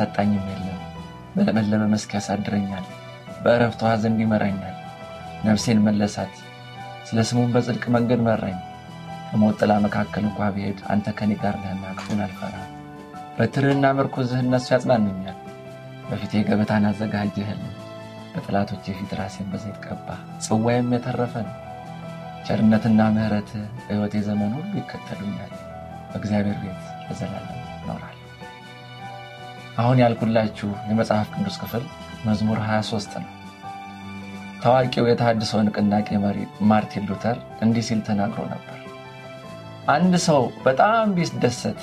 የሚያሳጣኝም የለም። በለመለመ መስክ ያሳድረኛል፣ በዕረፍቱ ውኃ ዘንድ ይመራኛል። ነፍሴን መለሳት፣ ስለ ስሙም በጽድቅ መንገድ መራኝ። በሞት ጥላ መካከል እንኳ ብሄድ አንተ ከኔ ጋር ነህና ክፉን አልፈራም። በትርህና ምርኩዝህ እነሱ ያጽናኑኛል። በፊቴ ገበታን አዘጋጀህልኝ፣ በጠላቶቼ ፊት ራሴን በዘይት ቀባ። ጽዋዬም የተረፈ ነው። ቸርነትና ምሕረትህ በሕይወቴ ዘመን ሁሉ ይከተሉኛል። በእግዚአብሔር ቤት ለዘላለም አሁን ያልኩላችሁ የመጽሐፍ ቅዱስ ክፍል መዝሙር 23 ነው። ታዋቂው የተሃድሶ ንቅናቄ መሪ ማርቲን ሉተር እንዲህ ሲል ተናግሮ ነበር። አንድ ሰው በጣም ቢደሰት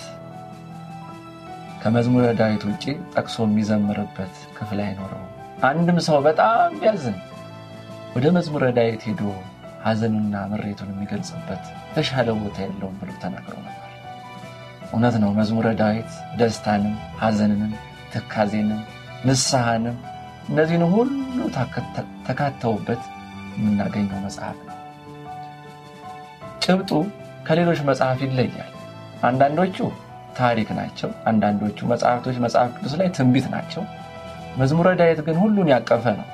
ከመዝሙረ ዳዊት ውጭ ጠቅሶ የሚዘምርበት ክፍል አይኖረውም። አንድም ሰው በጣም ቢያዝን ወደ መዝሙረ ዳዊት ሄዶ ሐዘኑና ምሬቱን የሚገልጽበት የተሻለ ቦታ የለውም ብሎ ተናግሮ ነበር። እውነት ነው። መዝሙረ ዳዊት ደስታንም፣ ሐዘንንም፣ ትካዜንም፣ ንስሐንም እነዚህን ሁሉ ተካተውበት የምናገኘው መጽሐፍ ነው። ጭብጡ ከሌሎች መጽሐፍ ይለያል። አንዳንዶቹ ታሪክ ናቸው። አንዳንዶቹ መጽሐፍቶች መጽሐፍ ቅዱስ ላይ ትንቢት ናቸው። መዝሙረ ዳዊት ግን ሁሉን ያቀፈ ነው።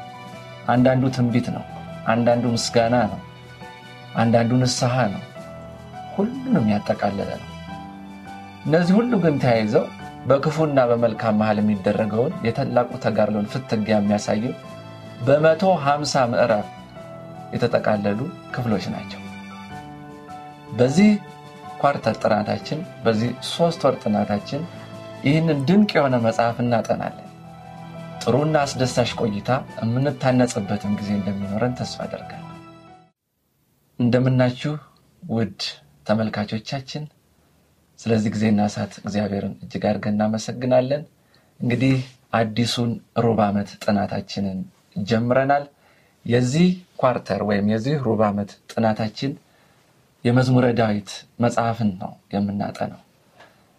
አንዳንዱ ትንቢት ነው፣ አንዳንዱ ምስጋና ነው፣ አንዳንዱ ንስሐ ነው። ሁሉንም ያጠቃለለ ነው። እነዚህ ሁሉ ግን ተያይዘው በክፉና በመልካም መሃል የሚደረገውን የታላቁ ተጋድሎን ፍትጊያ የሚያሳዩ በመቶ ሀምሳ ምዕራፍ የተጠቃለሉ ክፍሎች ናቸው። በዚህ ኳርተር ጥናታችን በዚህ ሶስት ወር ጥናታችን ይህንን ድንቅ የሆነ መጽሐፍ እናጠናለን። ጥሩና አስደሳች ቆይታ የምንታነጽበትም ጊዜ እንደሚኖረን ተስፋ አደርጋለሁ። እንደምናችሁ ውድ ተመልካቾቻችን ስለዚህ ጊዜና ሰዓት እግዚአብሔርን እጅግ አድርገን እናመሰግናለን። እንግዲህ አዲሱን ሩብ ዓመት ጥናታችንን ጀምረናል። የዚህ ኳርተር ወይም የዚህ ሩብ ዓመት ጥናታችን የመዝሙረ ዳዊት መጽሐፍን ነው የምናጠነው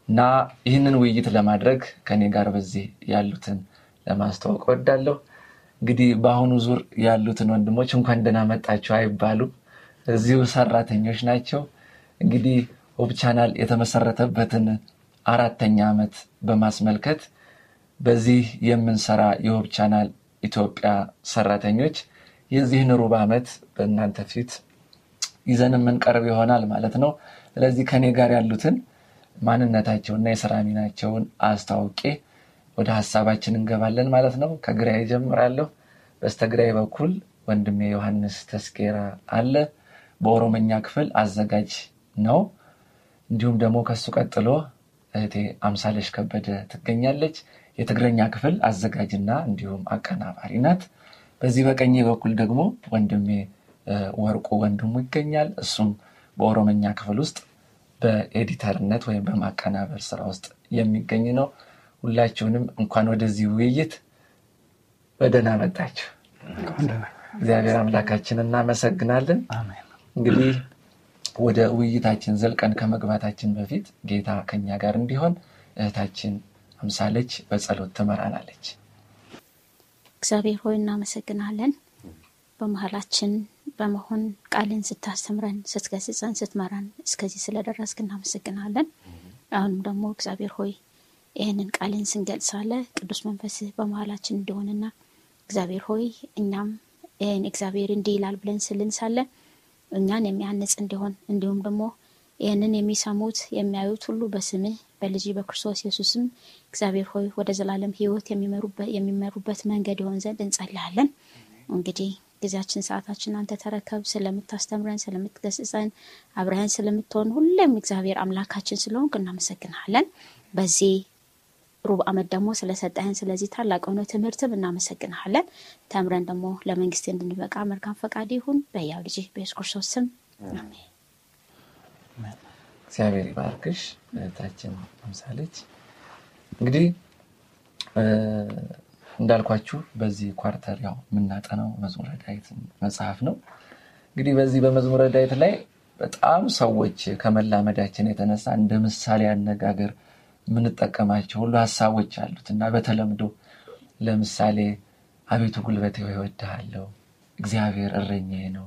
እና ይህንን ውይይት ለማድረግ ከኔ ጋር በዚህ ያሉትን ለማስተዋወቅ ወዳለሁ። እንግዲህ በአሁኑ ዙር ያሉትን ወንድሞች እንኳን ደህና መጣችሁ አይባሉ፣ እዚሁ ሰራተኞች ናቸው። እንግዲህ Hope Channel የተመሰረተበትን አራተኛ ዓመት በማስመልከት በዚህ የምንሰራ የ Hope Channel ኢትዮጵያ ሰራተኞች የዚህን ሩብ ዓመት በእናንተ ፊት ይዘን የምንቀርብ ይሆናል ማለት ነው። ስለዚህ ከኔ ጋር ያሉትን ማንነታቸውና የስራ ሚናቸውን አስታውቄ ወደ ሀሳባችን እንገባለን ማለት ነው። ከግራዬ ጀምራለሁ። በስተግራዬ በኩል ወንድሜ ዮሐንስ ተስጌራ አለ። በኦሮመኛ ክፍል አዘጋጅ ነው። እንዲሁም ደግሞ ከሱ ቀጥሎ እህቴ አምሳለሽ ከበደ ትገኛለች። የትግረኛ ክፍል አዘጋጅና እንዲሁም አቀናባሪ ናት። በዚህ በቀኝ በኩል ደግሞ ወንድሜ ወርቁ ወንድሙ ይገኛል። እሱም በኦሮመኛ ክፍል ውስጥ በኤዲተርነት ወይም በማቀናበር ስራ ውስጥ የሚገኝ ነው። ሁላችሁንም እንኳን ወደዚህ ውይይት በደህና መጣችሁ። እግዚአብሔር አምላካችን እናመሰግናለን። እንግዲህ ወደ ውይይታችን ዘልቀን ከመግባታችን በፊት ጌታ ከኛ ጋር እንዲሆን እህታችን አምሳለች በጸሎት ትመራናለች። እግዚአብሔር ሆይ እናመሰግናለን። በመሀላችን በመሆን ቃልን ስታስተምረን፣ ስትገስጸን፣ ስትመራን እስከዚህ ስለደረስክ እናመሰግናለን። አሁንም ደግሞ እግዚአብሔር ሆይ ይህንን ቃልን ስንገልጽ ሳለ ቅዱስ መንፈስህ በመሀላችን እንዲሆንና እግዚአብሔር ሆይ እኛም ይህን እግዚአብሔር እንዲህ ይላል ብለን ስልን እኛን የሚያንጽ እንዲሆን እንዲሁም ደግሞ ይህንን የሚሰሙት የሚያዩት ሁሉ በስምህ በልጅ በክርስቶስ ኢየሱስም እግዚአብሔር ሆይ ወደ ዘላለም ሕይወት የሚመሩበት መንገድ ይሆን ዘንድ እንጸልያለን። እንግዲህ ጊዜያችን፣ ሰዓታችን አንተ ተረከብ። ስለምታስተምረን፣ ስለምትገስጸን፣ አብረህን ስለምትሆን ሁሌም እግዚአብሔር አምላካችን ስለሆንክ እናመሰግናለን። በዚህ ሩብ ዓመት ደግሞ ስለሰጠህን ስለዚህ ታላቅ የሆነ ትምህርትም እናመሰግናለን። ተምረን ደግሞ ለመንግስት እንድንበቃ መልካም ፈቃድ ይሁን በያው ልጅ በኢየሱስ ክርስቶስ ስም አሜን። እግዚአብሔር ይባርክሽ እህታችን አምሳለች። እንግዲህ እንዳልኳችሁ በዚህ ኳርተር ያው የምናጠናው መዝሙረ ዳዊት መጽሐፍ ነው። እንግዲህ በዚህ በመዝሙረ ዳዊት ላይ በጣም ሰዎች ከመላመዳችን የተነሳ እንደ ምሳሌ አነጋገር የምንጠቀማቸው ሁሉ ሀሳቦች አሉት እና በተለምዶ ለምሳሌ አቤቱ ጉልበቴ እወድሃለሁ፣ እግዚአብሔር እረኛዬ ነው፣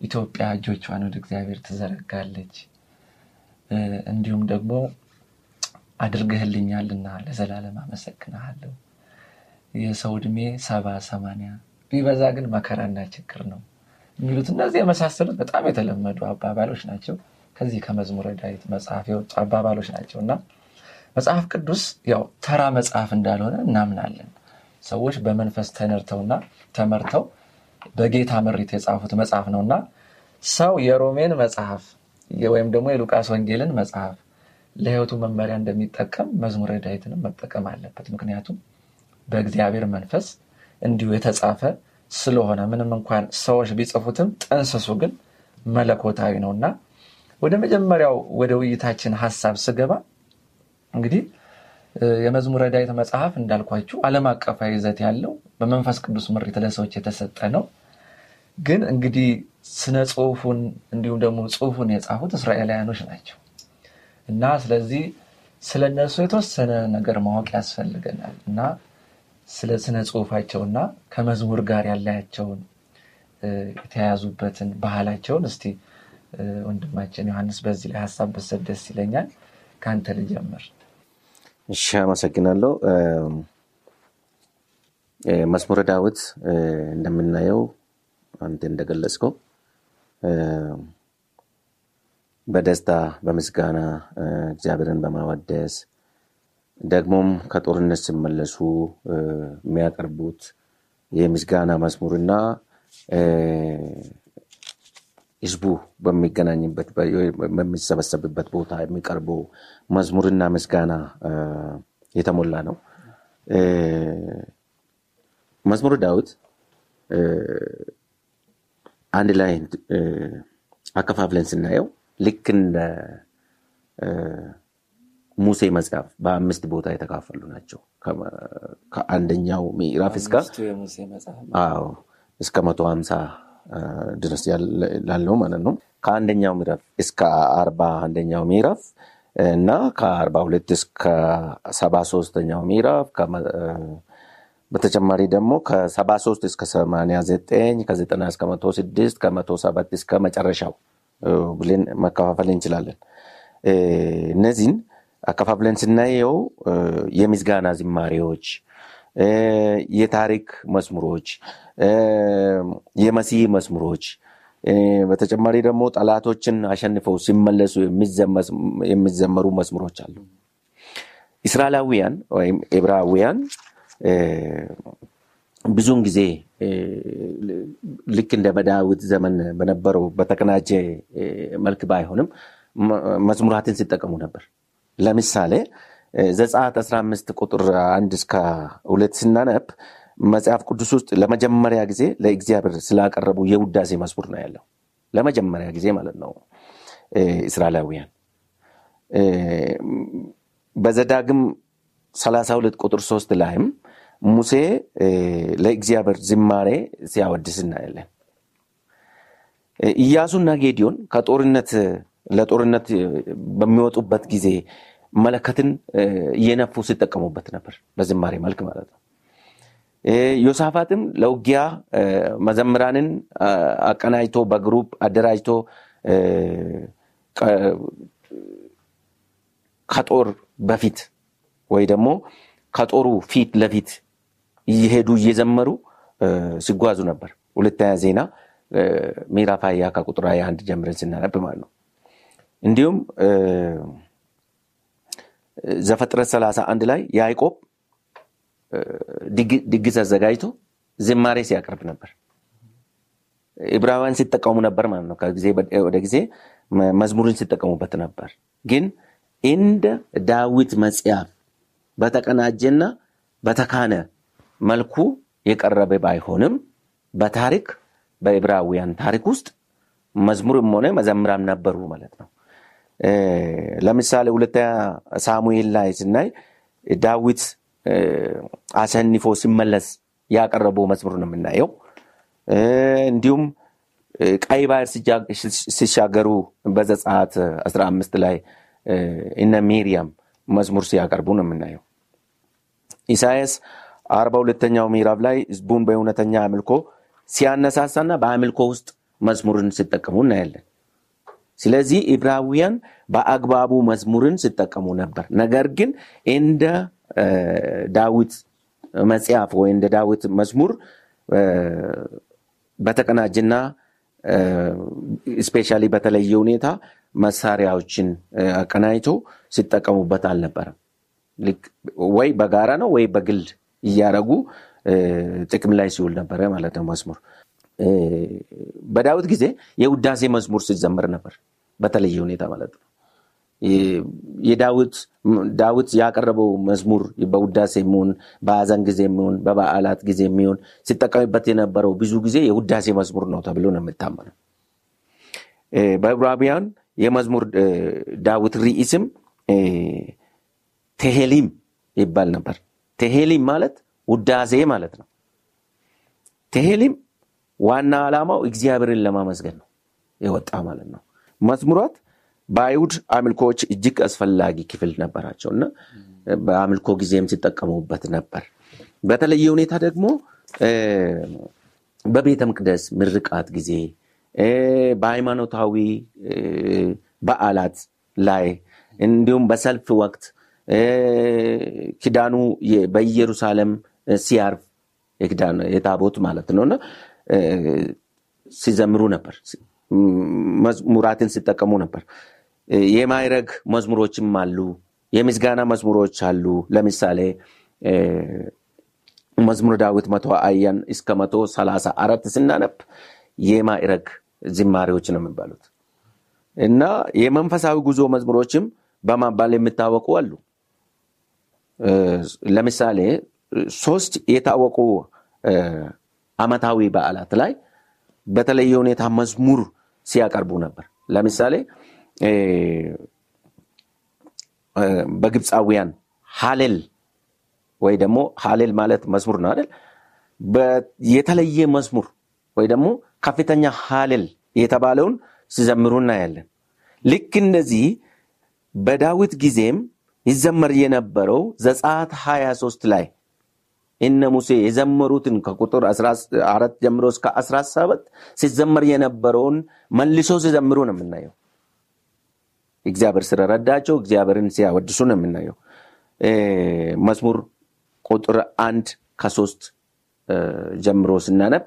ኢትዮጵያ እጆቿን ወደ እግዚአብሔር ትዘረጋለች፣ እንዲሁም ደግሞ አድርገህልኛልና ለዘላለም አመሰግንሃለሁ፣ የሰው ዕድሜ ሰባ ሰማንያ ቢበዛ ግን መከራና ችግር ነው የሚሉት እነዚህ የመሳሰሉት በጣም የተለመዱ አባባሎች ናቸው። ከዚህ ከመዝሙረ ዳዊት መጽሐፍ የወጡ አባባሎች ናቸው እና መጽሐፍ ቅዱስ ያው ተራ መጽሐፍ እንዳልሆነ እናምናለን። ሰዎች በመንፈስ ተነድተውና ተመርተው በጌታ መሪት የጻፉት መጽሐፍ ነውና ሰው የሮሜን መጽሐፍ ወይም ደግሞ የሉቃስ ወንጌልን መጽሐፍ ለሕይወቱ መመሪያ እንደሚጠቀም መዝሙረ ዳዊትንም መጠቀም አለበት። ምክንያቱም በእግዚአብሔር መንፈስ እንዲሁ የተጻፈ ስለሆነ ምንም እንኳን ሰዎች ቢጽፉትም ጥንስሱ ግን መለኮታዊ ነው እና ወደ መጀመሪያው ወደ ውይይታችን ሀሳብ ስገባ እንግዲህ የመዝሙረ ዳዊት መጽሐፍ እንዳልኳችሁ ዓለም አቀፋዊ ይዘት ያለው በመንፈስ ቅዱስ ምሪት ለሰዎች የተሰጠ ነው። ግን እንግዲህ ስነ ጽሁፉን እንዲሁም ደግሞ ጽሁፉን የጻፉት እስራኤላውያኖች ናቸው እና ስለዚህ ስለ እነሱ የተወሰነ ነገር ማወቅ ያስፈልገናል እና ስለ ስነ ጽሁፋቸውና ከመዝሙር ጋር ያላቸውን የተያያዙበትን ባህላቸውን እስቲ ወንድማችን ዮሐንስ በዚህ ላይ ሀሳብ ብሰጥ ደስ ይለኛል። ከአንተ ልጀምር። እሺ፣ አመሰግናለሁ። መዝሙረ ዳዊት እንደምናየው አንተ እንደገለጽከው በደስታ በምስጋና እግዚአብሔርን በማወደስ ደግሞም ከጦርነት ሲመለሱ የሚያቀርቡት የምስጋና መዝሙርና ህዝቡ በሚገናኝበት በሚሰበሰብበት ቦታ የሚቀርበው መዝሙርና ምስጋና የተሞላ ነው። መዝሙር ዳዊት አንድ ላይ አከፋፍለን ስናየው ልክ እንደ ሙሴ መጽሐፍ በአምስት ቦታ የተካፈሉ ናቸው። ከአንደኛው ምዕራፍ እስከ እስከ መቶ ሀምሳ ድረስ ላለው ማለት ነው። ከአንደኛው ምዕራፍ እስከ አርባ አንደኛው ምዕራፍ እና ከአርባ ሁለት እስከ ሰባ ሶስተኛው ምዕራፍ በተጨማሪ ደግሞ ከሰባ ሶስት እስከ ሰማንያ ዘጠኝ ከዘጠና እስከ መቶ ስድስት ከመቶ ሰባት እስከ መጨረሻው ብለን መከፋፈል እንችላለን። እነዚህን አከፋፍለን ስናየው የምስጋና ዝማሬዎች፣ የታሪክ መዝሙሮች፣ የመሲህ መዝሙሮች በተጨማሪ ደግሞ ጠላቶችን አሸንፈው ሲመለሱ የሚዘመሩ መዝሙሮች አሉ። እስራኤላውያን ወይም ኤብራውያን ብዙውን ጊዜ ልክ እንደ በዳዊት ዘመን በነበረው በተቀናጀ መልክ ባይሆንም መዝሙራትን ሲጠቀሙ ነበር። ለምሳሌ ዘጸአት 15 ቁጥር አንድ እስከ ሁለት ስናነብ መጽሐፍ ቅዱስ ውስጥ ለመጀመሪያ ጊዜ ለእግዚአብሔር ስላቀረቡ የውዳሴ መዝሙር ነው ያለው። ለመጀመሪያ ጊዜ ማለት ነው። እስራኤላውያን በዘዳግም 32 ቁጥር 3 ላይም ሙሴ ለእግዚአብሔር ዝማሬ ሲያወድስ እናያለን። ኢያሱና ጌዲዮን ከጦርነት ለጦርነት በሚወጡበት ጊዜ መለከትን እየነፉ ሲጠቀሙበት ነበር፣ በዝማሬ መልክ ማለት ነው። ዮሳፋትም ለውጊያ መዘምራንን አቀናጅቶ በ group አደራጅቶ ከጦር በፊት ወይ ደግሞ ከጦሩ ፊት ለፊት እየሄዱ እየዘመሩ ሲጓዙ ነበር። ሁለተኛ ዜና ምዕራፍ ሃያ ከቁጥር ሃያ አንድ ጀምረን ስናነብ ማለት ነው። እንዲሁም ዘፍጥረት ሰላሳ አንድ ላይ ያዕቆብ ድግስ አዘጋጅቶ ዝማሬ ሲያቀርብ ነበር። ዕብራውያን ሲጠቀሙ ነበር ማለት ነው። ከጊዜ ወደ ጊዜ መዝሙርን ሲጠቀሙበት ነበር። ግን እንደ ዳዊት መጽሐፍ በተቀናጀና በተካነ መልኩ የቀረበ ባይሆንም በታሪክ በዕብራውያን ታሪክ ውስጥ መዝሙርም ሆነ መዘምራን ነበሩ ማለት ነው። ለምሳሌ ሁለተኛ ሳሙኤል ላይ ስናይ ዳዊት አሸንፎ ሲመለስ ያቀረበው መዝሙር ነው የምናየው። እንዲሁም ቀይ ባህር ሲሻገሩ በዘጸአት 15 ላይ እነ ሚሪያም መዝሙር ሲያቀርቡ ነው የምናየው። ኢሳያስ አርባ ሁለተኛው ምዕራፍ ላይ ህዝቡን በእውነተኛ አምልኮ ሲያነሳሳና በአምልኮ ውስጥ መዝሙርን ሲጠቀሙ እናያለን። ስለዚህ ዕብራውያን በአግባቡ መዝሙርን ሲጠቀሙ ነበር። ነገር ግን እንደ ዳዊት መጽሐፍ ወይ እንደ ዳዊት መዝሙር በተቀናጅና ስፔሻሊ በተለየ ሁኔታ መሳሪያዎችን አቀናጅቶ ሲጠቀሙበት አልነበረም። ወይ በጋራ ነው ወይ በግል እያደረጉ ጥቅም ላይ ሲውል ነበረ ማለት ነው። መዝሙር በዳዊት ጊዜ የውዳሴ መዝሙር ሲዘመር ነበር፣ በተለየ ሁኔታ ማለት ነው። የዳዊት ዳዊት ያቀረበው መዝሙር በውዳሴ የሚሆን በአዘን ጊዜ የሚሆን በበዓላት ጊዜ የሚሆን ሲጠቀምበት የነበረው ብዙ ጊዜ የውዳሴ መዝሙር ነው ተብሎ ነው የሚታመነው። በዕብራውያን የመዝሙር ዳዊት ርዕስም ቴሄሊም ይባል ነበር። ቴሄሊም ማለት ውዳሴ ማለት ነው። ቴሄሊም ዋና ዓላማው እግዚአብሔርን ለማመስገን ነው የወጣ ማለት ነው። መዝሙራት በአይሁድ አምልኮዎች እጅግ አስፈላጊ ክፍል ነበራቸው እና በአምልኮ ጊዜም ሲጠቀሙበት ነበር። በተለየ ሁኔታ ደግሞ በቤተ መቅደስ ምርቃት ጊዜ፣ በሃይማኖታዊ በዓላት ላይ እንዲሁም በሰልፍ ወቅት ኪዳኑ በኢየሩሳሌም ሲያርፍ የታቦት ማለት ነው እና ሲዘምሩ ነበር። መዝሙራትን ሲጠቀሙ ነበር። የማይረግ መዝሙሮችም አሉ። የምስጋና መዝሙሮች አሉ። ለምሳሌ መዝሙር ዳዊት መቶ አያን እስከ መቶ ሰላሳ አራት ስናነብ የማይረግ ዝማሬዎች ነው የሚባሉት እና የመንፈሳዊ ጉዞ መዝሙሮችም በማባል የሚታወቁ አሉ። ለምሳሌ ሶስት የታወቁ ዓመታዊ በዓላት ላይ በተለየ ሁኔታ መዝሙር ሲያቀርቡ ነበር። ለምሳሌ በግብፃውያን ሀሌል ወይ ደግሞ ሀሌል ማለት መዝሙር ነው አይደል? የተለየ መዝሙር ወይ ደግሞ ከፍተኛ ሀሌል የተባለውን ሲዘምሩ እናያለን። ልክ እንደዚህ በዳዊት ጊዜም ይዘመር የነበረው ዘጸአት 23 ላይ እነ ሙሴ የዘመሩትን ከቁጥር 14 ጀምሮ እስከ 17 ሲዘመር የነበረውን መልሶ ሲዘምሩ ነው የምናየው። እግዚአብሔር ስለረዳቸው እግዚአብሔርን ሲያወድሱ ነው የምናየው። መዝሙር ቁጥር አንድ ከሶስት ጀምሮ ስናነብ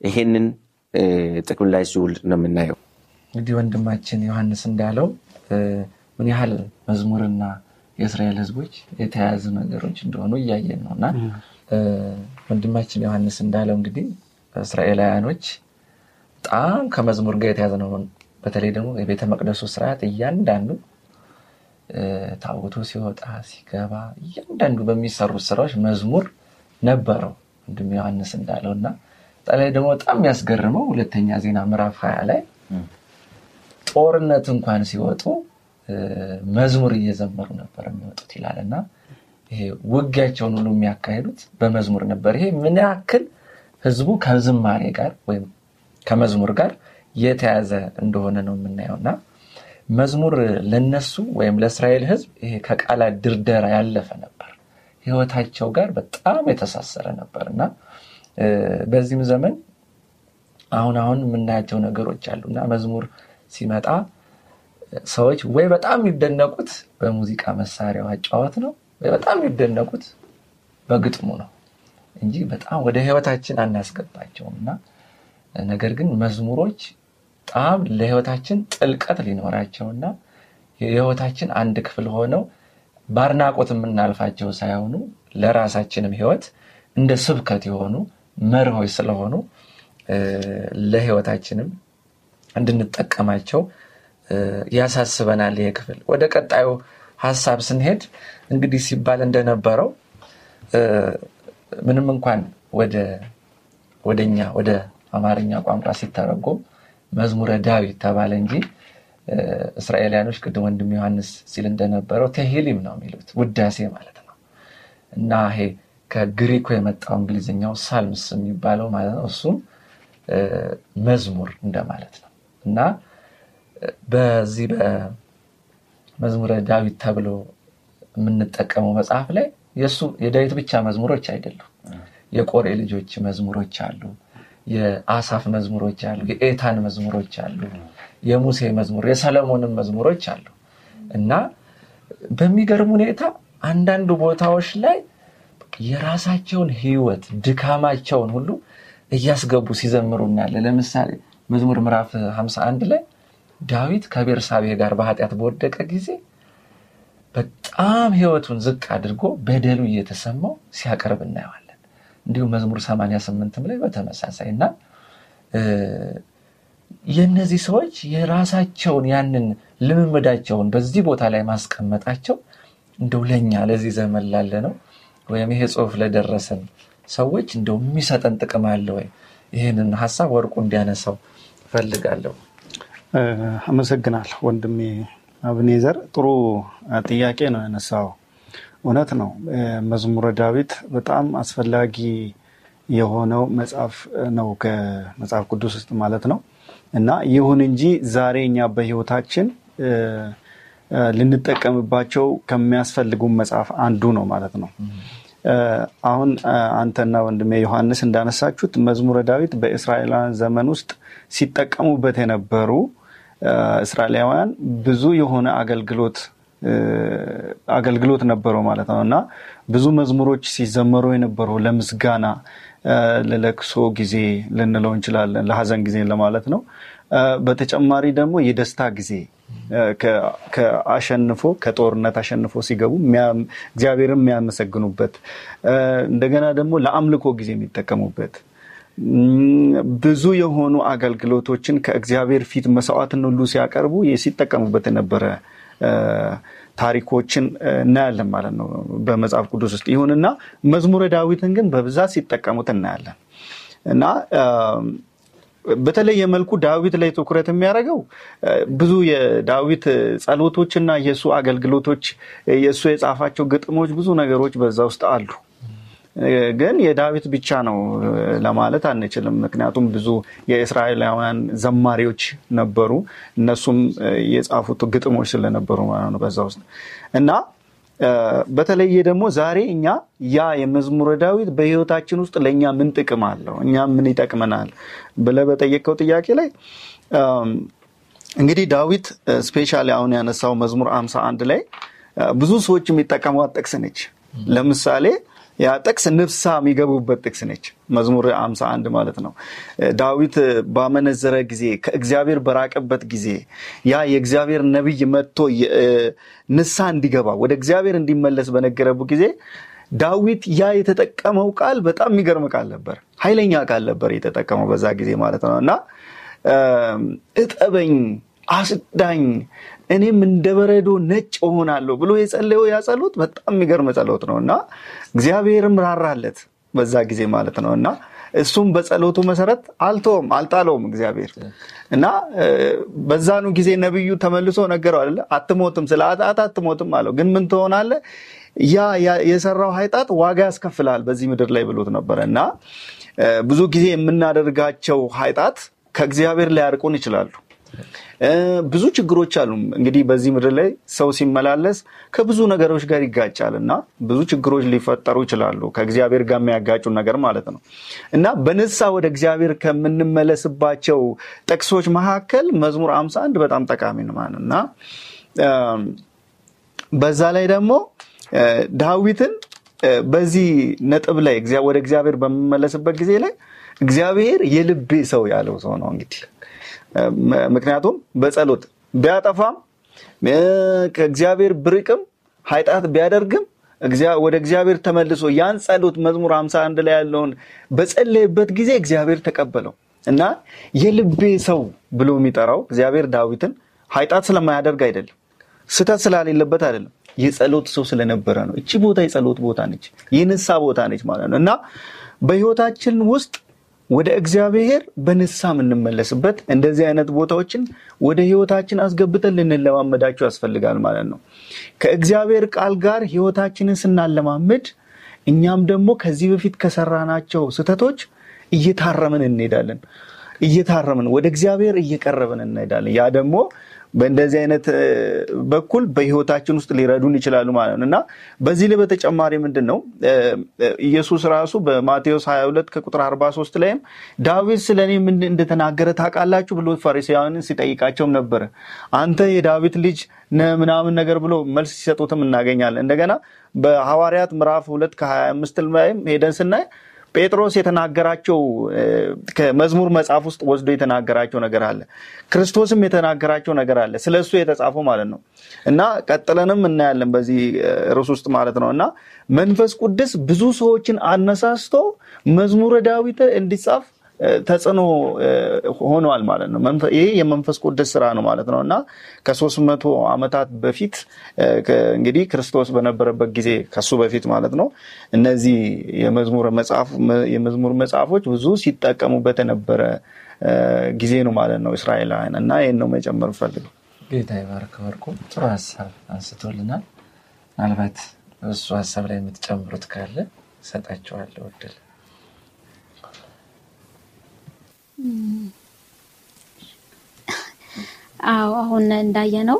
ይሄንን ጥቅም ላይ ሲውል ነው የምናየው። እንግዲህ ወንድማችን ዮሐንስ እንዳለው ምን ያህል መዝሙርና የእስራኤል ሕዝቦች የተያያዙ ነገሮች እንደሆኑ እያየን ነው እና ወንድማችን ዮሐንስ እንዳለው እንግዲህ እስራኤላውያኖች በጣም ከመዝሙር ጋር የተያዘ ነው። በተለይ ደግሞ የቤተ መቅደሱ ስርዓት እያንዳንዱ ታቦቱ ሲወጣ ሲገባ፣ እያንዳንዱ በሚሰሩት ስራዎች መዝሙር ነበረው ወንድም ዮሐንስ እንዳለው እና በተለይ ደግሞ በጣም የሚያስገርመው ሁለተኛ ዜና ምዕራፍ ሀያ ላይ ጦርነት እንኳን ሲወጡ መዝሙር እየዘመሩ ነበር የሚወጡት ይላል እና ውጊያቸውን ሁሉ የሚያካሂዱት በመዝሙር ነበር። ይሄ ምን ያክል ህዝቡ ከዝማሬ ጋር ወይም ከመዝሙር ጋር የተያዘ እንደሆነ ነው የምናየው እና መዝሙር ለነሱ ወይም ለእስራኤል ህዝብ ይሄ ከቃላት ድርደራ ያለፈ ነበር። ህይወታቸው ጋር በጣም የተሳሰረ ነበር እና በዚህም ዘመን አሁን አሁን የምናያቸው ነገሮች አሉ እና መዝሙር ሲመጣ ሰዎች ወይ በጣም የሚደነቁት በሙዚቃ መሳሪያው አጫወት ነው በጣም የሚደነቁት በግጥሙ ነው እንጂ በጣም ወደ ህይወታችን አናስገባቸውም እና ነገር ግን መዝሙሮች በጣም ለህይወታችን ጥልቀት ሊኖራቸውና የህይወታችን አንድ ክፍል ሆነው በአድናቆት የምናልፋቸው ሳይሆኑ ለራሳችንም ህይወት እንደ ስብከት የሆኑ መርሆች ስለሆኑ ለህይወታችንም እንድንጠቀማቸው ያሳስበናል። ይሄ ክፍል ወደ ቀጣዩ ሀሳብ ስንሄድ እንግዲህ ሲባል እንደነበረው ምንም እንኳን ወደኛ ወደ አማርኛ ቋንቋ ሲተረጎም መዝሙረ ዳዊት ተባለ እንጂ እስራኤልያኖች ቅድም ወንድም ዮሐንስ ሲል እንደነበረው ተሂሊም ነው የሚሉት ውዳሴ ማለት ነው። እና ይሄ ከግሪኮ የመጣው እንግሊዝኛው ሳልምስ የሚባለው ማለት ነው። እሱም መዝሙር እንደማለት ነው እና በዚህ በመዝሙረ ዳዊት ተብሎ የምንጠቀመው መጽሐፍ ላይ የእሱ የዳዊት ብቻ መዝሙሮች አይደሉም። የቆሬ ልጆች መዝሙሮች አሉ፣ የአሳፍ መዝሙሮች አሉ፣ የኤታን መዝሙሮች አሉ፣ የሙሴ መዝሙር፣ የሰለሞንም መዝሙሮች አሉ እና በሚገርም ሁኔታ አንዳንድ ቦታዎች ላይ የራሳቸውን ሕይወት ድካማቸውን ሁሉ እያስገቡ ሲዘምሩ እናያለን። ለምሳሌ መዝሙር ምዕራፍ 51 ላይ ዳዊት ከቤርሳቤ ጋር በኃጢአት በወደቀ ጊዜ በጣም ሕይወቱን ዝቅ አድርጎ በደሉ እየተሰማው ሲያቀርብ እናየዋለን። እንዲሁም መዝሙር 88ም ላይ በተመሳሳይ እና የእነዚህ ሰዎች የራሳቸውን ያንን ልምምዳቸውን በዚህ ቦታ ላይ ማስቀመጣቸው እንደው ለእኛ ለዚህ ዘመን ላለ ነው ወይም ይሄ ጽሑፍ ለደረሰን ሰዎች እንደው የሚሰጠን ጥቅም አለ ወይ? ይህንን ሀሳብ ወርቁ እንዲያነሳው ፈልጋለሁ። አመሰግናለሁ ወንድሜ አብኔዘር፣ ጥሩ ጥያቄ ነው ያነሳው። እውነት ነው መዝሙረ ዳዊት በጣም አስፈላጊ የሆነው መጽሐፍ ነው ከመጽሐፍ ቅዱስ ውስጥ ማለት ነው እና ይሁን እንጂ ዛሬ እኛ በህይወታችን ልንጠቀምባቸው ከሚያስፈልጉ መጽሐፍ አንዱ ነው ማለት ነው። አሁን አንተና ወንድሜ ዮሐንስ እንዳነሳችሁት መዝሙረ ዳዊት በእስራኤላውያን ዘመን ውስጥ ሲጠቀሙበት የነበሩ እስራኤላውያን ብዙ የሆነ አገልግሎት አገልግሎት ነበረው ማለት ነው እና ብዙ መዝሙሮች ሲዘመሩ የነበሩ ለምስጋና፣ ለለቅሶ ጊዜ ልንለው እንችላለን፣ ለሀዘን ጊዜ ለማለት ነው። በተጨማሪ ደግሞ የደስታ ጊዜ ከአሸንፎ ከጦርነት አሸንፎ ሲገቡ እግዚአብሔርን የሚያመሰግኑበት እንደገና ደግሞ ለአምልኮ ጊዜ የሚጠቀሙበት ብዙ የሆኑ አገልግሎቶችን ከእግዚአብሔር ፊት መስዋዕትን ሁሉ ሲያቀርቡ ሲጠቀሙበት የነበረ ታሪኮችን እናያለን ማለት ነው በመጽሐፍ ቅዱስ ውስጥ። ይሁንና መዝሙረ ዳዊትን ግን በብዛት ሲጠቀሙት እናያለን እና በተለየ መልኩ ዳዊት ላይ ትኩረት የሚያደርገው ብዙ የዳዊት ጸሎቶችና የእሱ አገልግሎቶች የእሱ የጻፋቸው ግጥሞች ብዙ ነገሮች በዛ ውስጥ አሉ። ግን የዳዊት ብቻ ነው ለማለት አንችልም። ምክንያቱም ብዙ የእስራኤላውያን ዘማሪዎች ነበሩ። እነሱም የጻፉት ግጥሞች ስለነበሩ ማለት ነው በዛ ውስጥ እና በተለየ ደግሞ ዛሬ እኛ ያ የመዝሙረ ዳዊት በሕይወታችን ውስጥ ለእኛ ምን ጥቅም አለው፣ እኛ ምን ይጠቅመናል ብለህ በጠየቀው ጥያቄ ላይ እንግዲህ ዳዊት ስፔሻሊ አሁን ያነሳው መዝሙር አምሳ አንድ ላይ ብዙ ሰዎች የሚጠቀሟት ጥቅስ ነች። ለምሳሌ ያ ጥቅስ ንፍሳ የሚገቡበት ጥቅስ ነች። መዝሙር አምሳ አንድ ማለት ነው። ዳዊት ባመነዘረ ጊዜ ከእግዚአብሔር በራቀበት ጊዜ ያ የእግዚአብሔር ነቢይ መጥቶ ንሳ እንዲገባ ወደ እግዚአብሔር እንዲመለስ በነገረቡ ጊዜ ዳዊት ያ የተጠቀመው ቃል በጣም የሚገርም ቃል ነበር። ኃይለኛ ቃል ነበር የተጠቀመው በዛ ጊዜ ማለት ነው እና እጠበኝ፣ አስዳኝ እኔም እንደ በረዶ ነጭ እሆናለሁ ብሎ የጸለየው ያ ጸሎት በጣም የሚገርም ጸሎት ነው እና እግዚአብሔርም ራራለት በዛ ጊዜ ማለት ነው እና እሱም በጸሎቱ መሰረት አልተውም አልጣለውም እግዚአብሔር እና በዛኑ ጊዜ ነቢዩ ተመልሶ ነገረው አለ አትሞትም፣ ስለ ኃጢአት አትሞትም አለው። ግን ምን ትሆናለህ? ያ የሰራው ኃጢአት ዋጋ ያስከፍላል በዚህ ምድር ላይ ብሎት ነበረ እና ብዙ ጊዜ የምናደርጋቸው ኃጢአት ከእግዚአብሔር ሊያርቁን ይችላሉ። ብዙ ችግሮች አሉ። እንግዲህ በዚህ ምድር ላይ ሰው ሲመላለስ ከብዙ ነገሮች ጋር ይጋጫል እና ብዙ ችግሮች ሊፈጠሩ ይችላሉ። ከእግዚአብሔር ጋር የሚያጋጩ ነገር ማለት ነው እና በንስሐ ወደ እግዚአብሔር ከምንመለስባቸው ጥቅሶች መካከል መዝሙር አምሳ አንድ በጣም ጠቃሚ ነው እና በዛ ላይ ደግሞ ዳዊትን በዚህ ነጥብ ላይ ወደ እግዚአብሔር በምመለስበት ጊዜ ላይ እግዚአብሔር የልቤ ሰው ያለው ሰው ነው እንግዲህ ምክንያቱም በጸሎት ቢያጠፋም ከእግዚአብሔር ብርቅም ኃጢአት ቢያደርግም ወደ እግዚአብሔር ተመልሶ ያን ጸሎት መዝሙር 51 ላይ ያለውን በጸለየበት ጊዜ እግዚአብሔር ተቀበለው እና የልቤ ሰው ብሎ የሚጠራው እግዚአብሔር ዳዊትን ኃጢአት ስለማያደርግ አይደለም፣ ስህተት ስላሌለበት አይደለም፣ የጸሎት ሰው ስለነበረ ነው። እቺ ቦታ የጸሎት ቦታ ነች፣ የንሳ ቦታ ነች ማለት ነው እና በህይወታችን ውስጥ ወደ እግዚአብሔር በንሳ የምንመለስበት እንደዚህ አይነት ቦታዎችን ወደ ህይወታችን አስገብተን ልንለማመዳቸው ያስፈልጋል ማለት ነው። ከእግዚአብሔር ቃል ጋር ህይወታችንን ስናለማምድ እኛም ደግሞ ከዚህ በፊት ከሰራናቸው ስህተቶች እየታረምን እንሄዳለን። እየታረምን ወደ እግዚአብሔር እየቀረብን እንሄዳለን። ያ ደግሞ በእንደዚህ አይነት በኩል በህይወታችን ውስጥ ሊረዱን ይችላሉ ማለት ነው እና በዚህ ላይ በተጨማሪ ምንድን ነው ኢየሱስ ራሱ በማቴዎስ 22 ከቁጥር 43 ላይም ዳዊት ስለ እኔ ምን እንደተናገረ ታውቃላችሁ ብሎ ፈሪሳውያንን ሲጠይቃቸውም ነበረ። አንተ የዳዊት ልጅ ምናምን ነገር ብሎ መልስ ሲሰጡትም እናገኛለን። እንደገና በሐዋርያት ምዕራፍ 2 ከ25 ላይም ሄደን ስናይ ጴጥሮስ የተናገራቸው ከመዝሙር መጽሐፍ ውስጥ ወስዶ የተናገራቸው ነገር አለ። ክርስቶስም የተናገራቸው ነገር አለ፣ ስለ እሱ የተጻፈው ማለት ነው። እና ቀጥለንም እናያለን በዚህ ርዕስ ውስጥ ማለት ነው። እና መንፈስ ቅዱስ ብዙ ሰዎችን አነሳስቶ መዝሙረ ዳዊት እንዲጻፍ ተጽዕኖ ሆኗል ማለት ነው። ይሄ የመንፈስ ቅዱስ ስራ ነው ማለት ነው እና ከሶስት መቶ ዓመታት በፊት እንግዲህ ክርስቶስ በነበረበት ጊዜ ከሱ በፊት ማለት ነው እነዚህ የመዝሙር መጽሐፎች ብዙ ሲጠቀሙበት የነበረ ጊዜ ነው ማለት ነው እስራኤላውያን እና ይህን ነው መጨመር ፈልገው። ጌታ ይባርክ ወርቁ ጥሩ ሀሳብ አንስቶልናል። ምናልባት እሱ ሀሳብ ላይ የምትጨምሩት ካለ እሰጣቸዋለሁ እድል። አዎ አሁን እንዳየነው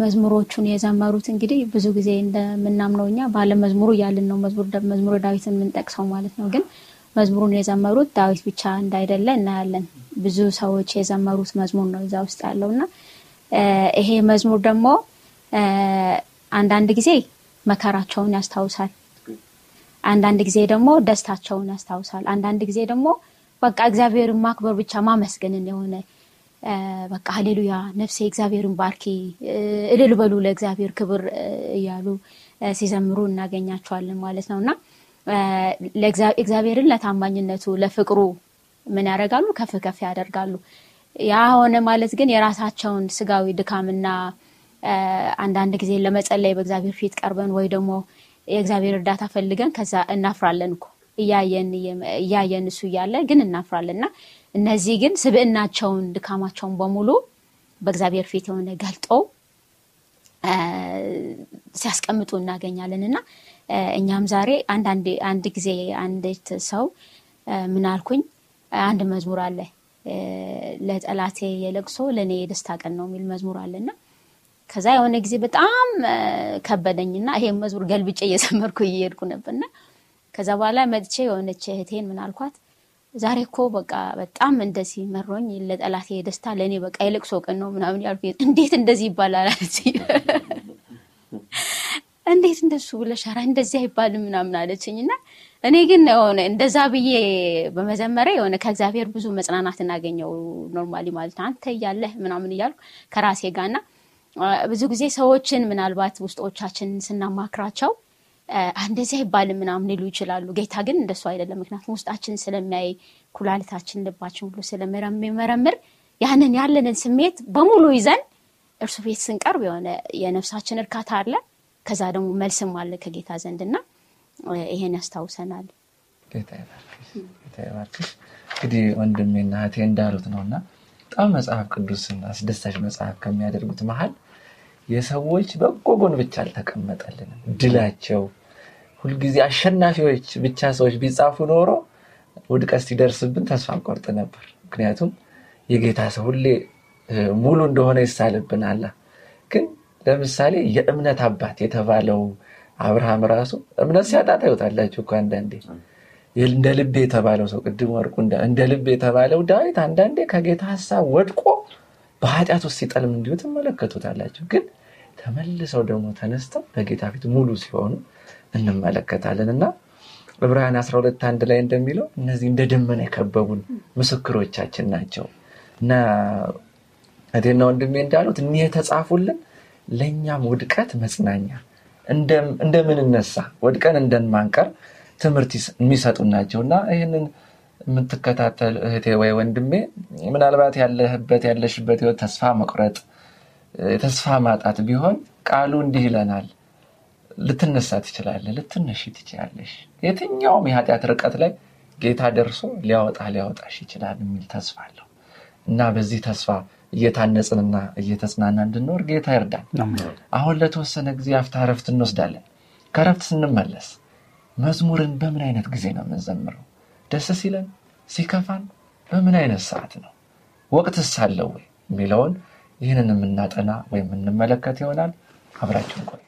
መዝሙሮቹን የዘመሩት እንግዲህ ብዙ ጊዜ እንደምናምነው እኛ ባለ መዝሙሩ እያልን ነው መዝሙረ ዳዊትን የምንጠቅሰው ማለት ነው። ግን መዝሙሩን የዘመሩት ዳዊት ብቻ እንዳይደለ እናያለን። ብዙ ሰዎች የዘመሩት መዝሙር ነው እዛ ውስጥ ያለው እና ይሄ መዝሙር ደግሞ አንዳንድ ጊዜ መከራቸውን ያስታውሳል። አንዳንድ ጊዜ ደግሞ ደስታቸውን ያስታውሳል። አንዳንድ ጊዜ ደግሞ በቃ እግዚአብሔርን ማክበር ብቻ ማመስገንን የሆነ በቃ ሀሌሉያ ነፍሴ እግዚአብሔርን ባርኪ እልል በሉ ለእግዚአብሔር ክብር እያሉ ሲዘምሩ እናገኛቸዋለን ማለት ነው እና እግዚአብሔርን ለታማኝነቱ ለፍቅሩ ምን ያደርጋሉ? ከፍ ከፍ ያደርጋሉ። ያ ሆነ ማለት ግን የራሳቸውን ስጋዊ ድካምና አንዳንድ ጊዜ ለመጸለይ በእግዚአብሔር ፊት ቀርበን ወይ ደግሞ የእግዚአብሔር እርዳታ ፈልገን ከዛ እናፍራለን እኮ እያየን እሱ እያለ ግን እናፍራለን። እና እነዚህ ግን ስብዕናቸውን ድካማቸውን በሙሉ በእግዚአብሔር ፊት የሆነ ገልጠው ሲያስቀምጡ እናገኛለን። እና እኛም ዛሬ አንድ ጊዜ አንዲት ሰው ምን አልኩኝ፣ አንድ መዝሙር አለ። ለጠላቴ የለቅሶ ለእኔ የደስታ ቀን ነው የሚል መዝሙር አለና ከዛ የሆነ ጊዜ በጣም ከበደኝና ይሄ መዝሙር ገልብጬ እየዘመርኩ እየሄድኩ ነበርና ከዛ በኋላ መጥቼ የሆነች እህቴን ምን አልኳት፣ ዛሬ እኮ በቃ በጣም እንደዚህ መሮኝ ለጠላቴ ደስታ ለእኔ በቃ የለቅሶ ቀን ነው ምናምን ያልኩ። እንዴት እንደዚህ ይባላል አለች። እንዴት እንደሱ ብለሽ ኧረ እንደዚህ አይባልም ምናምን አለችኝ። እና እኔ ግን የሆነ እንደዛ ብዬ በመዘመሪያ የሆነ ከእግዚአብሔር ብዙ መጽናናት እናገኘው normally ማለት አንተ እያለህ ምናምን እያልኩ ከራሴ ጋርና ብዙ ጊዜ ሰዎችን ምናልባት ውስጦቻችንን ስናማክራቸው እንደዚህ አይባልም ምናምን ሊሉ ይችላሉ። ጌታ ግን እንደሱ አይደለም። ምክንያቱም ውስጣችን ስለሚያይ ኩላሊታችን፣ ልባችን ሁሉ ስለሚመረምር ያንን ያለንን ስሜት በሙሉ ይዘን እርሱ ቤት ስንቀርብ የሆነ የነፍሳችን እርካታ አለ። ከዛ ደግሞ መልስም አለ ከጌታ ዘንድ እና ይሄን ያስታውሰናል። ጌታ ይባርክሽ። እንግዲህ ወንድሜና እህቴ እንዳሉት ነው እና በጣም መጽሐፍ ቅዱስን አስደሳች መጽሐፍ ከሚያደርጉት መሀል የሰዎች በጎ ጎን ብቻ አልተቀመጠልንም። ድላቸው ሁልጊዜ አሸናፊዎች ብቻ ሰዎች ቢጻፉ ኖሮ ውድቀት ሲደርስብን ተስፋ ቆርጥ ነበር። ምክንያቱም የጌታ ሰው ሁሌ ሙሉ እንደሆነ ይሳልብናል። ግን ለምሳሌ የእምነት አባት የተባለው አብርሃም ራሱ እምነት ሲያጣ ታዩታላችሁ እኮ አንዳንዴ። እንደ ልብ የተባለው ሰው ቅድም ወርቁ እንደ ልብ የተባለው ዳዊት አንዳንዴ ከጌታ ሀሳብ ወድቆ በኃጢአት ውስጥ ሲጠልም እንዲሁ ትመለከቱታላችሁ። ግን ተመልሰው ደግሞ ተነስተው በጌታ ፊት ሙሉ ሲሆኑ እንመለከታለን። እና ዕብራውያን 12 አንድ ላይ እንደሚለው እነዚህ እንደ ደመና የከበቡን ምስክሮቻችን ናቸው። እና እቴና ወንድሜ እንዳሉት እኒህ የተጻፉልን ለእኛም ውድቀት መጽናኛ እንደምንነሳ ወድቀን እንደማንቀር ትምህርት የሚሰጡ ናቸው። እና ይህንን የምትከታተል እህቴ ወይ ወንድሜ ምናልባት ያለህበት ያለሽበት ህይወት ተስፋ መቁረጥ ተስፋ ማጣት ቢሆን ቃሉ እንዲህ ይለናል። ልትነሳ ትችላለህ ልትነሺ ትችላለሽ። የትኛውም የኃጢአት ርቀት ላይ ጌታ ደርሶ ሊያወጣ ሊያወጣሽ ይችላል የሚል ተስፋ አለው። እና በዚህ ተስፋ እየታነጽንና እየተጽናና እንድንኖር ጌታ ይርዳል አሁን ለተወሰነ ጊዜ አፍታ ረፍት እንወስዳለን። ከረፍት ስንመለስ መዝሙርን በምን አይነት ጊዜ ነው የምንዘምረው? ደስ ሲለን፣ ሲከፋን በምን አይነት ሰዓት ነው? ወቅትስ አለው ወይ የሚለውን ይህንን የምናጠና ወይም የምንመለከት ይሆናል። አብራችን ቆዩ።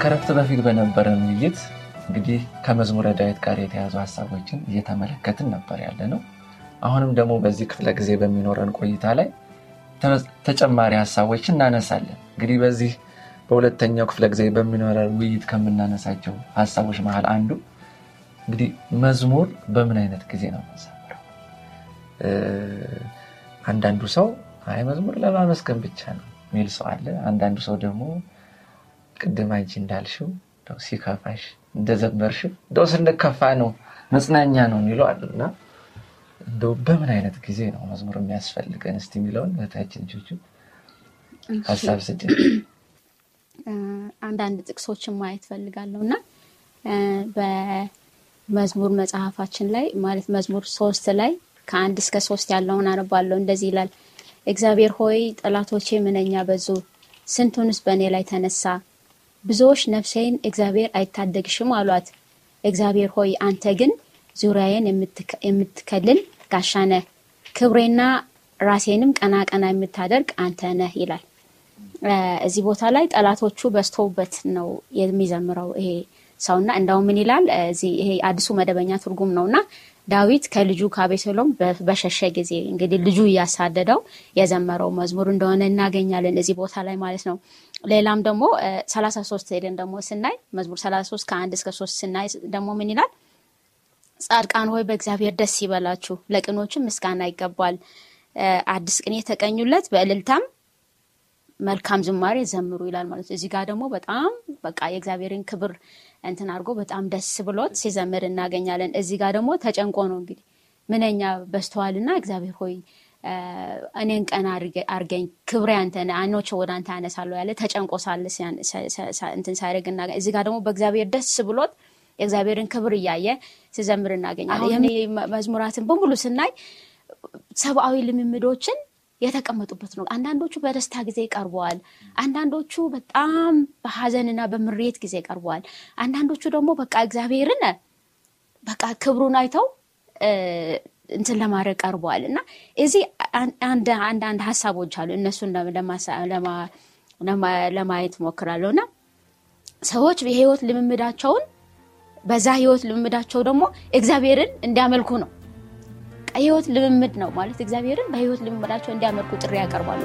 ከረፍት በፊት በነበረን ውይይት እንግዲህ ከመዝሙረ ዳዊት ጋር የተያዙ ሀሳቦችን እየተመለከትን ነበር ያለ ነው። አሁንም ደግሞ በዚህ ክፍለ ጊዜ በሚኖረን ቆይታ ላይ ተጨማሪ ሀሳቦችን እናነሳለን። እንግዲህ በዚህ በሁለተኛው ክፍለ ጊዜ በሚኖረን ውይይት ከምናነሳቸው ሀሳቦች መሀል አንዱ እንግዲህ መዝሙር በምን አይነት ጊዜ ነው የምንዘምረው? አንዳንዱ ሰው አይ መዝሙር ለማመስገን ብቻ ነው የሚል ሰው አለ። አንዳንዱ ሰው ደግሞ ቅድም አንቺ እንዳልሽው ሲከፋሽ እንደዘመርሽው እንደው ስንከፋ ነው መጽናኛ ነው የሚለው አሉ እና እንደው በምን አይነት ጊዜ ነው መዝሙር የሚያስፈልገን እስቲ የሚለውን እህታችን ጆጆ ሀሳብ ስጭ። አንዳንድ ጥቅሶችን ማየት ፈልጋለሁ እና በመዝሙር መጽሐፋችን ላይ ማለት መዝሙር ሶስት ላይ ከአንድ እስከ ሶስት ያለውን አነባለሁ። እንደዚህ ይላል፣ እግዚአብሔር ሆይ ጠላቶቼ ምንኛ በዙ፣ ስንቱንስ በእኔ ላይ ተነሳ። ብዙዎች ነፍሴን እግዚአብሔር አይታደግሽም አሏት። እግዚአብሔር ሆይ አንተ ግን ዙሪያዬን የምትከልል ጋሻ ነህ፣ ክብሬና ራሴንም ቀና ቀና የምታደርግ አንተ ነህ ይላል። እዚህ ቦታ ላይ ጠላቶቹ በዝተውበት ነው የሚዘምረው ይሄ ሰውና እንዳው ምን ይላል ይሄ አዲሱ መደበኛ ትርጉም ነው እና ዳዊት ከልጁ ከአቤሴሎም በሸሸ ጊዜ እንግዲህ ልጁ እያሳደደው የዘመረው መዝሙር እንደሆነ እናገኛለን እዚህ ቦታ ላይ ማለት ነው። ሌላም ደግሞ ሰላሳ ሶስት ሄደን ደግሞ ስናይ መዝሙር ሰላሳ ሶስት ከአንድ እስከ ሶስት ስናይ ደግሞ ምን ይላል? ጻድቃን ሆይ በእግዚአብሔር ደስ ይበላችሁ፣ ለቅኖችም ምስጋና ይገባል። አዲስ ቅኔ የተቀኙለት በእልልታም መልካም ዝማሬ ዘምሩ ይላል ማለት ነው። እዚህ ጋር ደግሞ በጣም በቃ የእግዚአብሔርን ክብር እንትን አድርጎ በጣም ደስ ብሎት ሲዘምር እናገኛለን። እዚህ ጋር ደግሞ ተጨንቆ ነው እንግዲህ ምንኛ በስተዋልና እግዚአብሔር ሆይ እኔን ቀና አርገኝ ክብሬ አንተ አይኖቼ ወደ አንተ ያነሳለሁ ያለ ተጨንቆ ሳለ እንትን ሲያደርግ እናገኝ። እዚህ ጋር ደግሞ በእግዚአብሔር ደስ ብሎት የእግዚአብሔርን ክብር እያየ ሲዘምር እናገኛለን። መዝሙራትን በሙሉ ስናይ ሰብአዊ ልምምዶችን የተቀመጡበት ነው። አንዳንዶቹ በደስታ ጊዜ ቀርበዋል። አንዳንዶቹ በጣም በሀዘንና በምሬት ጊዜ ቀርበዋል። አንዳንዶቹ ደግሞ በቃ እግዚአብሔርን በቃ ክብሩን አይተው እንትን ለማድረግ ቀርበዋል እና እዚህ አንዳንድ ሀሳቦች አሉ። እነሱን ለማየት ሞክራለሁ እና ሰዎች የህይወት ልምምዳቸውን በዛ ህይወት ልምምዳቸው ደግሞ እግዚአብሔርን እንዲያመልኩ ነው ህይወት ልምምድ ነው ማለት እግዚአብሔርን በህይወት ልምምዳቸው እንዲያመልኩ ጥሪ ያቀርባሉ።